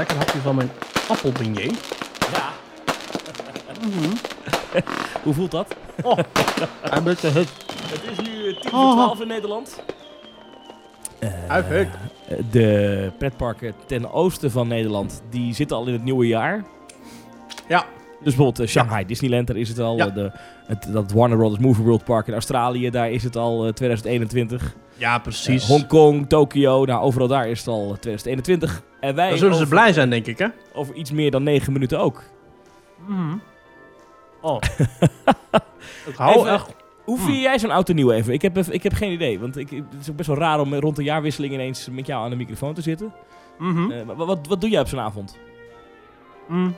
lekker hapje van mijn appelbeignet. Ja. Hoe voelt dat? Oh, een beetje hut. Het is nu 10 voor 12 in Nederland. Uit De pretparken ten oosten van Nederland, die zitten al in het nieuwe jaar. Ja. Dus bijvoorbeeld eh, Shanghai Disneyland, daar is het al. Ja. Eh, De, het, dat Warner Brothers Movie World Park in Australië, daar is het al eh, 2021. Ja, precies. Eh, Hongkong, Tokio, nou overal daar is het al eh, 2021. En wij Dan zullen ze blij zijn, denk ik, hè? over iets meer dan 9 minuten ook. Oh. ik hou Even- echt... Hoe Hmm. vier jij zo'n auto nieuw even? Ik heb, ik heb geen idee, want ik, het is ook best wel raar om rond de jaarwisseling ineens met jou aan de microfoon te zitten. Mhm. Eh, wat, wat, wat doe jij op zo'n avond? Mm.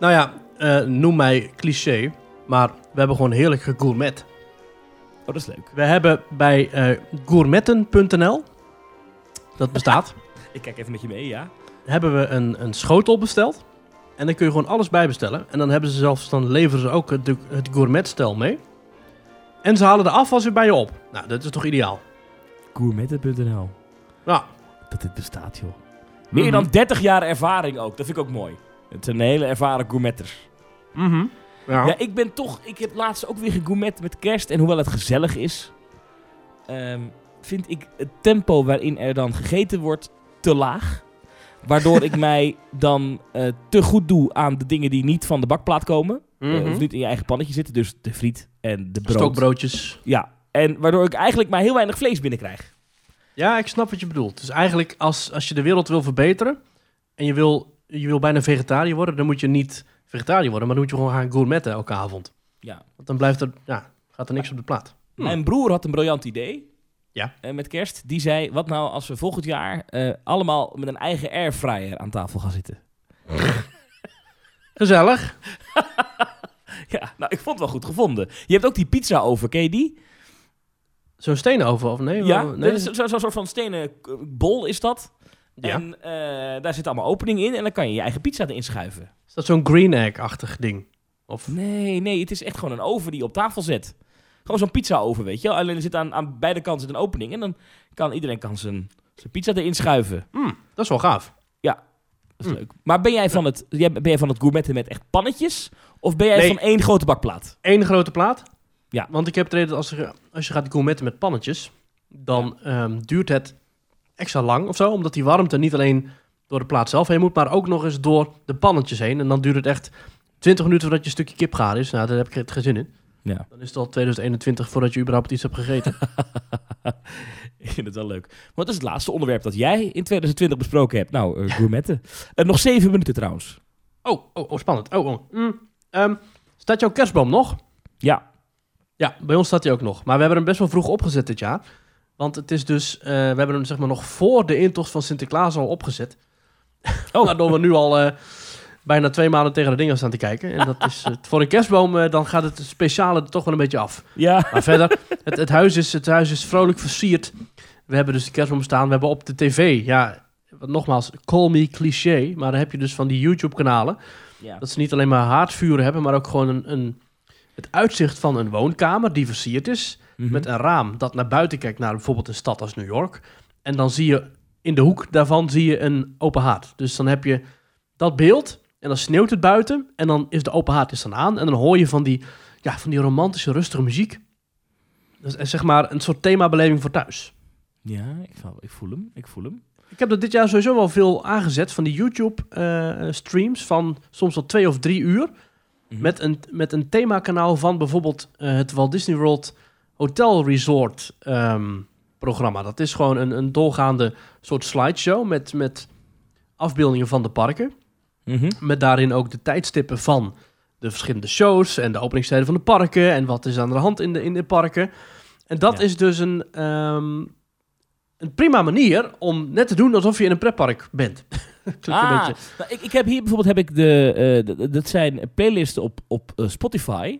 Nou ja, eh, noem mij cliché, maar we hebben gewoon heerlijk gegourmet. Oh, dat is leuk. We hebben bij eh gourmetten.nl, dat bestaat, Ik kijk even met je mee, ja. hebben we een, een schotel besteld. En dan kun je gewoon alles bij bestellen. En dan hebben ze zelfs, dan leveren ze ook het, het gourmetstel mee. En ze halen de afwas weer bij je op. Nou, dat is toch ideaal? Gourmetten.nl. Nou, Dat dit bestaat, joh. Meer Mhm. dan 30 jaar ervaring ook. Dat vind ik ook mooi. Het zijn hele ervaren gourmetters. mhm. Ja. Ja, ik ben toch... Ik heb laatst ook weer gegourmet met kerst. En hoewel het gezellig is... ehm, vind ik het tempo waarin er dan gegeten wordt te laag. Waardoor ik mij dan eh, te goed doe aan de dingen die niet van de bakplaat komen. eh, Mhm. of niet in je eigen pannetje zitten. Dus de friet en de brood. Stokbroodjes. Ja. En waardoor ik eigenlijk maar heel weinig vlees binnenkrijg. Ja, ik snap wat je bedoelt. Dus eigenlijk, als, als je de wereld wil verbeteren en je wil, je wil bijna vegetariër worden, dan moet je niet vegetariër worden, maar dan moet je gewoon gaan gourmetten elke avond. Ja. Want dan blijft er, ja, gaat er niks op de plaat. Hm. Mijn broer had een briljant idee. Ja. eh, met kerst. Die zei, wat nou als we volgend jaar eh, allemaal met een eigen airfryer aan tafel gaan zitten. Gezellig. Ja, nou, ik vond het wel goed gevonden. Je hebt ook die pizza over, ken je die? Zo'n steenoven of nee? ja, nee. zo- zo'n soort van stenen k- bol is dat. Ja. En eh, daar zit allemaal opening in en dan kan je je eigen pizza erin schuiven. Is dat zo'n green egg-achtig ding? Of, Nee, nee, het is echt gewoon een oven die je op tafel zet. Gewoon zo'n pizza oven, weet je wel. Alleen er zit aan, aan beide kanten zit een opening en dan kan iedereen kan zijn, zijn pizza erin schuiven. Hm, dat is wel gaaf. Dat is Hm. leuk. Maar ben jij van het, jij- ben jij van het gourmetten met echt pannetjes? Of ben jij Nee. van één grote bakplaat? Eén grote plaat. Ja. Want ik heb het reden, als je, als je gaat gourmetten met pannetjes, dan ehm, duurt het extra lang of zo. Omdat die warmte niet alleen door de plaat zelf heen moet, maar ook nog eens door de pannetjes heen. En dan duurt het echt 20 minuten voordat je een stukje kip gaar is. Nou, daar heb ik geen zin in. Ja. Dan is het al 2021 voordat je überhaupt iets hebt gegeten. Ik vind het wel leuk. Wat is het laatste onderwerp dat jij in 2020 besproken hebt? Nou, eh, gourmetten. Eh, nog zeven minuten trouwens. oh, oh, oh, spannend. Oh, oh. Mm, ehm, staat jouw kerstboom nog? Ja. Ja, bij ons staat hij ook nog. Maar we hebben hem best wel vroeg opgezet dit jaar. Want het is dus, eh, we hebben hem zeg maar nog voor de intocht van Sinterklaas al opgezet. Oh. Waardoor we nu al eh, bijna twee maanden tegen de dingen staan te kijken. En dat is, eh, voor een kerstboom, eh, dan gaat het speciale er toch wel een beetje af. Ja. Maar verder, het, het, huis is, het huis is vrolijk versierd. We hebben dus de kerstboom staan. We hebben op de tv, ja, nogmaals, call me cliché. Maar dan heb je dus van die YouTube-kanalen. ja. Dat ze niet alleen maar haardvuren hebben, maar ook gewoon een, een, het uitzicht van een woonkamer die versierd is. Mhm. Met een raam dat naar buiten kijkt naar bijvoorbeeld een stad als New York. En dan zie je in de hoek daarvan zie je een open haard. Dus dan heb je dat beeld en dan sneeuwt het buiten. En dan is de open haard is dan aan. En dan hoor je van die, ja, van die romantische, rustige muziek. Dat is zeg maar een soort themabeleving voor thuis. Ja, ik, ik voel hem. Ik voel hem. Ik heb dat dit jaar sowieso wel veel aangezet van die YouTube-streams van soms wel twee of drie uur. Mhm. Met een, met een themakanaal van bijvoorbeeld eh, het Walt Disney World Hotel Resort ehm, programma. Dat is gewoon een, een doorgaande soort slideshow met, met afbeeldingen van de parken. Mhm. Met daarin ook de tijdstippen van de verschillende shows en de openingstijden van de parken en wat is aan de hand in de, in de parken. En dat Ja. is dus een, ehm, een prima manier om net te doen alsof je in een pretpark bent. Een Ah, nou, ik, ik heb hier bijvoorbeeld heb ik de, eh, dat zijn playlisten op, op eh, Spotify.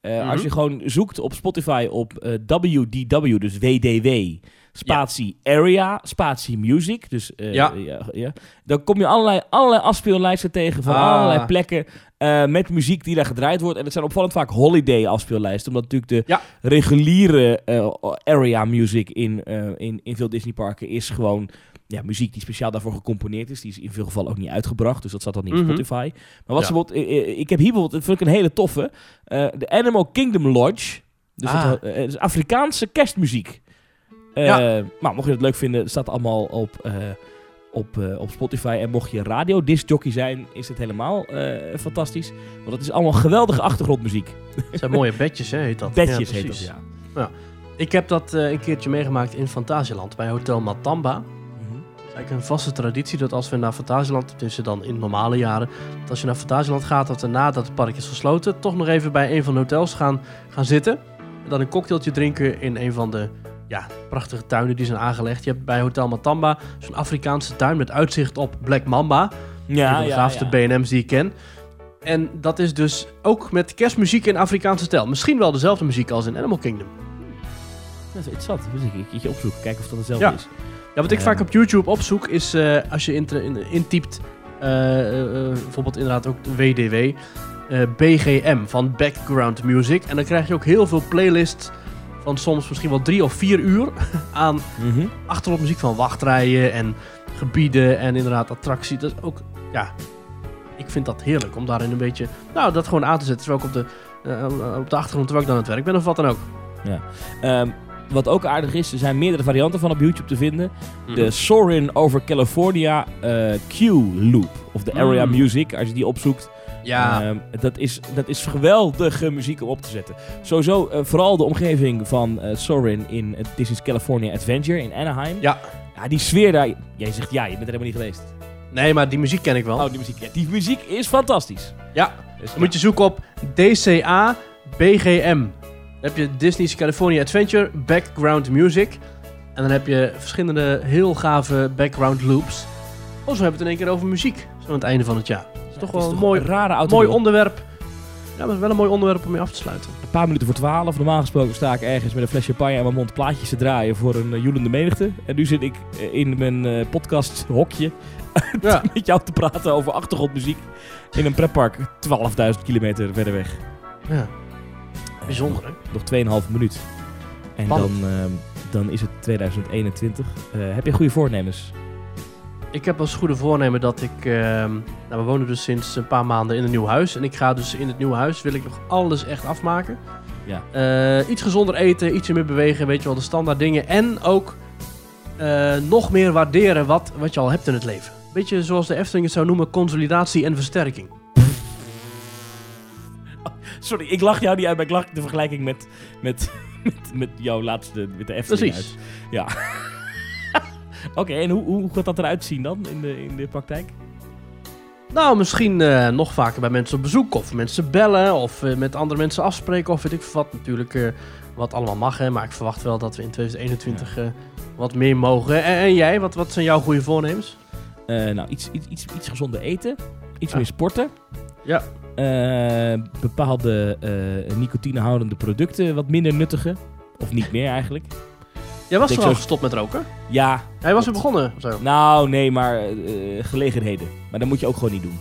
Eh, Mhm. Als je gewoon zoekt op Spotify op WDW, dus WDW, spatie area, spatie music, dus Ja. ja, ja, dan kom je allerlei, allerlei afspeellijsten tegen van Ah. allerlei plekken met muziek die daar gedraaid wordt. En het zijn opvallend vaak holiday afspeellijsten, omdat natuurlijk de Ja. reguliere area music in, in, in veel Disneyparken is gewoon ja, muziek die speciaal daarvoor gecomponeerd is. Die is in veel gevallen ook niet uitgebracht, dus dat zat dan niet op Mhm. Spotify. Maar wat Ja. ze bijvoorbeeld, eh, eh, ik heb hier bijvoorbeeld, dat vind ik een hele toffe, eh, de Animal Kingdom Lodge. Dus Ah. dat is Afrikaanse kerstmuziek. Ja. Maar mocht je het leuk vinden, staat allemaal op, op, op Spotify. En mocht je radio discjockey zijn, is het helemaal fantastisch. Want het is allemaal geweldige achtergrondmuziek. Het zijn mooie bedjes, hè, heet dat. Bedjes Ja, heet dat, precies. ja. Ik heb dat een keertje meegemaakt in Fantasieland bij Hotel Matamba. Eigenlijk een vaste traditie dat als we naar Fantasieland, tussen dan in normale jaren, dat als je naar Fantasieland gaat, dat we nadat het park is gesloten, toch nog even bij een van de hotels gaan, gaan zitten. En dan een cocktailtje drinken in een van de ja, prachtige tuinen die zijn aangelegd. Je hebt bij Hotel Matamba zo'n Afrikaanse tuin met uitzicht op Black Mamba. Ja, een van de gaafste ja. BNM's die ik ken. En dat is dus ook met kerstmuziek in Afrikaanse stijl. Misschien wel dezelfde muziek als in Animal Kingdom. Dat is interessant. Dus ik een keertje opzoeken, kijken of dat hetzelfde Ja. is. Ja, wat ik vaak op YouTube opzoek is eh, als je in, intypt, eh, eh, bijvoorbeeld inderdaad ook WDW, eh, BGM van Background Music. En dan krijg je ook heel veel playlists van soms misschien wel drie of vier uur aan Mhm. achtergrondmuziek van wachtrijen en gebieden en inderdaad attracties. Dat is ook, ja, ik vind dat heerlijk om daarin een beetje, nou, dat gewoon aan te zetten terwijl ik op de, eh, op de achtergrond terwijl ik dan aan het werk ben of wat dan ook. Ehm, wat ook aardig is, er zijn meerdere varianten van op YouTube te vinden. Mhm. De Sorin over California eh, Q-loop. Of de Area Mm. Music, als je die opzoekt. ja, Ehm, dat, is, dat is geweldige muziek om op te zetten. Sowieso, eh, vooral de omgeving van eh, Sorin in is California Adventure in Anaheim. Ja. ja. Die sfeer daar... Jij zegt ja, je bent er helemaal niet geweest. nee, maar die muziek ken ik wel. Oh, die muziek. Ja, die muziek is fantastisch. Ja, Dus, Dan moet je zoeken op DCA BGM. Dan heb je Disney's California Adventure Background Music. En dan heb je verschillende heel gave background loops. Oh, zo hebben we het in één keer over muziek. Zo aan het einde van het jaar. Dat is toch wel een mooi, rare mooi onderwerp. Ja, maar wel een mooi onderwerp om mee af te sluiten. Een paar minuten voor twaalf. Normaal gesproken sta ik ergens met een flesje champagne in mijn mond plaatjes te draaien voor een uh, joelende menigte. En nu zit ik eh, in mijn eh, podcast hokje Ja, met jou te praten over achtergrondmuziek in een pretpark 12.000 kilometer verder weg. ja. Bijzonder hè? Nog 2,5 minuut. En dan, ehm, dan is het 2021. Eh, heb je goede voornemens? Ik heb als goede voornemen dat ik... ehm, nou, we wonen dus sinds een paar maanden in een nieuw huis. En ik ga dus in het nieuwe huis, wil ik nog alles echt afmaken. Ja. Eh, iets gezonder eten, ietsje meer bewegen, weet je wel, de standaard dingen. En ook eh, nog meer waarderen wat, wat je al hebt in het leven. Beetje zoals de Efteling het zou noemen, consolidatie en versterking. Sorry, ik lach jou niet uit, maar ik lach de vergelijking met, met, met, met jouw laatste, met de Efteling Precies. uit. Ja. Oké, en hoe, hoe gaat dat eruit zien dan in de, in de praktijk? Nou, misschien eh, nog vaker bij mensen op bezoek, of mensen bellen, of eh, met andere mensen afspreken, of weet ik wat. Natuurlijk eh, wat allemaal mag, hè, maar ik verwacht wel dat we in 2021 eh, wat meer mogen. En, en jij, wat, wat zijn jouw goede voornemens? Nou, iets, iets, iets, iets gezonder eten. Iets meer sporten. Ja. Eh, bepaalde eh, nicotinehoudende producten wat minder nuttige. Of niet meer eigenlijk. Jij was toch al gestopt met roken? Ja, Hij was weer begonnen, of zo? nou nee, maar eh, gelegenheden. Maar dat moet je ook gewoon niet doen.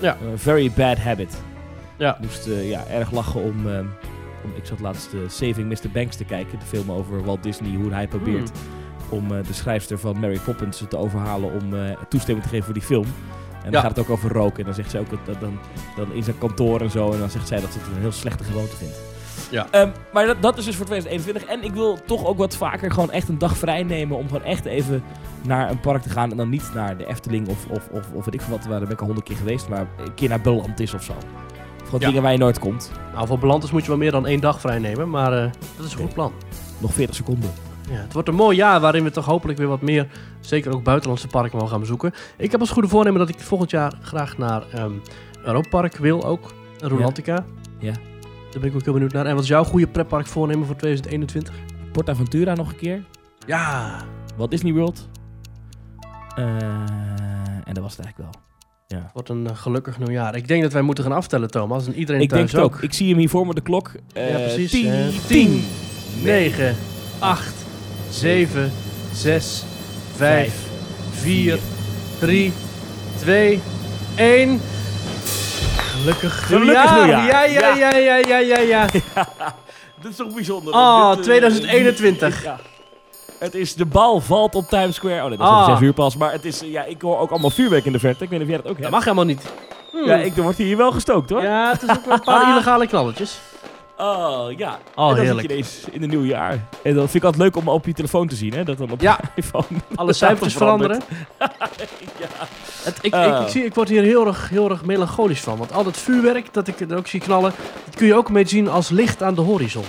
Ja. Very bad habit. Ja. Ik moest ja, erg lachen om, om... Ik zat laatst Saving Mr. Banks te kijken. De film over Walt Disney. Hoe hij probeert Hmm. om de schrijfster van Mary Poppins te overhalen om toestemming te geven voor die film. En dan Ja. gaat het ook over roken. En dan zegt ze ook dat, dan, dan in zijn kantoor en zo. En dan zegt zij dat ze het een heel slechte gewoonte vindt. Ja. Ehm, maar dat, dat is dus voor 2021. En ik wil toch ook wat vaker gewoon echt een dag vrij nemen. Om gewoon echt even naar een park te gaan. En dan niet naar de Efteling of, of, of, of weet ik veel wat. Waar daar ben ik al honderd keer geweest. Maar een keer naar Beland is of zo. Of gewoon Ja. dingen waar je nooit komt. Nou, voor Belantes moet je wel meer dan één dag vrij nemen, maar eh, dat is een goed plan. Nog 40 seconden. Ja, het wordt een mooi jaar waarin we toch hopelijk weer wat meer, zeker ook buitenlandse parken mogen gaan bezoeken. Ik heb als goede voornemen dat ik volgend jaar graag naar ehm Europa Park wil ook, Rolantica. Ja. Daar ben ik ook heel benieuwd naar. En wat is jouw goede pretpark voornemen voor 2021? PortAventura nog een keer. Ja, Walt Disney World. Eh, en dat was het eigenlijk wel. Ja. wordt een eh, gelukkig nieuwjaar. Ik denk dat wij moeten gaan aftellen, Thomas. En iedereen Ik denk thuis het ook. Ik zie hem hier voor me, de klok. Eh, Ja, precies. 10, Eh, 10, 10, 9, 8, 7, 6, 5, 4, 3, 2, 1. Gelukkig, Gelukkig nieuwjaar. Ja, ja, ja, ja, ja, ja, ja. Dit is toch bijzonder. Oh, Dit, eh, 2021. Ja. Het is de bal valt op Times Square. Oh nee, dat is Ah. om 6 uur pas. Maar het is, eh, ja, ik hoor ook allemaal vuurwerk in de verte. Ik weet niet of jij dat ook Dat hebt. mag helemaal niet. Hmm. Ja, ik, er wordt hier wel gestookt hoor. Ja, het is ook wel een paar illegale knalletjes. Oh ja. Oh, en dan heerlijk. zit je ineens in het nieuwe jaar. En dat vind ik altijd leuk om op je telefoon te zien, hè? Dat dan op Ja. je iPhone. Alle cijfertjes veranderen. ja. Het, ik, ik, ik, zie, ik word hier heel erg, heel erg melancholisch van. Want al dat vuurwerk dat ik er ook zie knallen, dat kun je ook een beetje zien als licht aan de horizon.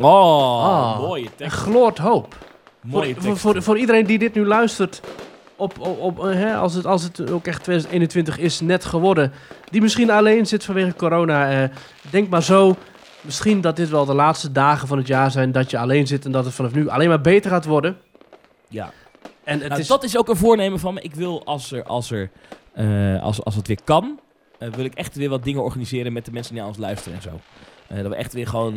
Oh, Ah. mooie tekst. gloort hoop. Mooie voor, tekst. voor, voor, voor iedereen die dit nu luistert, op, op, op, eh, hè, als, het, als het ook echt 2021 is net geworden, die misschien alleen zit vanwege corona, eh, denk maar zo. Misschien dat dit wel de laatste dagen van het jaar zijn dat je alleen zit en dat het vanaf nu alleen maar beter gaat worden. Ja. En het Nou, is, Dat is ook een voornemen van me. Ik wil als, er, als, er, eh, als, als het weer kan, eh, wil ik echt weer wat dingen organiseren met de mensen die naar ons luisteren en zo. Eh, dat we echt weer gewoon,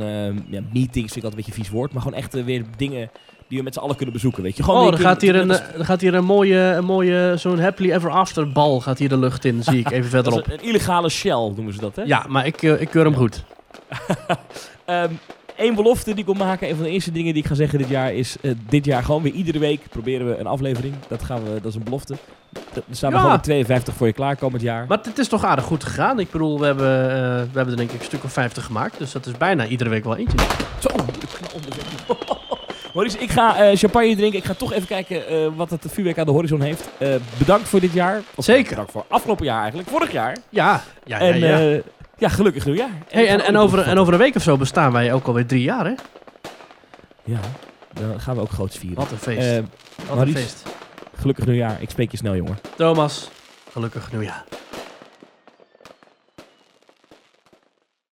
ja, meetings vind ik altijd een beetje vies woord, maar gewoon echt weer dingen die we met z'n allen kunnen bezoeken, weet je. Gewoon oh, een gaat hier een, dan gaat hier een mooie, een mooie zo'n happily ever after bal gaat hier de lucht in, zie ik even verderop. een, een illegale shell noemen ze dat, hè? Ja, maar ik, ik keur hem goed. Eén belofte die ik wil maken, een van de eerste dingen die ik ga zeggen dit jaar is, eh, dit jaar gewoon weer iedere week proberen we een aflevering. Dat, gaan we, dat is een belofte. Er staan we Ja. gewoon met 52 voor je klaar komend jaar. Maar het is toch aardig goed gegaan. Ik bedoel, we hebben, eh, we hebben er denk ik een stuk of 50 gemaakt. Dus dat is bijna iedere week wel eentje. Zo, Maurice, ik ga eh, champagne drinken. Ik ga toch even kijken wat het vuurwerk aan de horizon heeft. Bedankt voor dit jaar. Of, Zeker. Bedankt voor afgelopen jaar eigenlijk. Vorig jaar. Ja, ja, ja. en ja. Ja, gelukkig nieuwjaar. hey, en, ook en, nog over, en over een week of zo bestaan wij ook alweer drie jaar, hè? Ja, dan gaan we ook groots vieren. Wat een feest. Eh, Wat een feest. gelukkig nieuwjaar. Ik spreek je snel, jongen. Thomas, gelukkig nieuwjaar.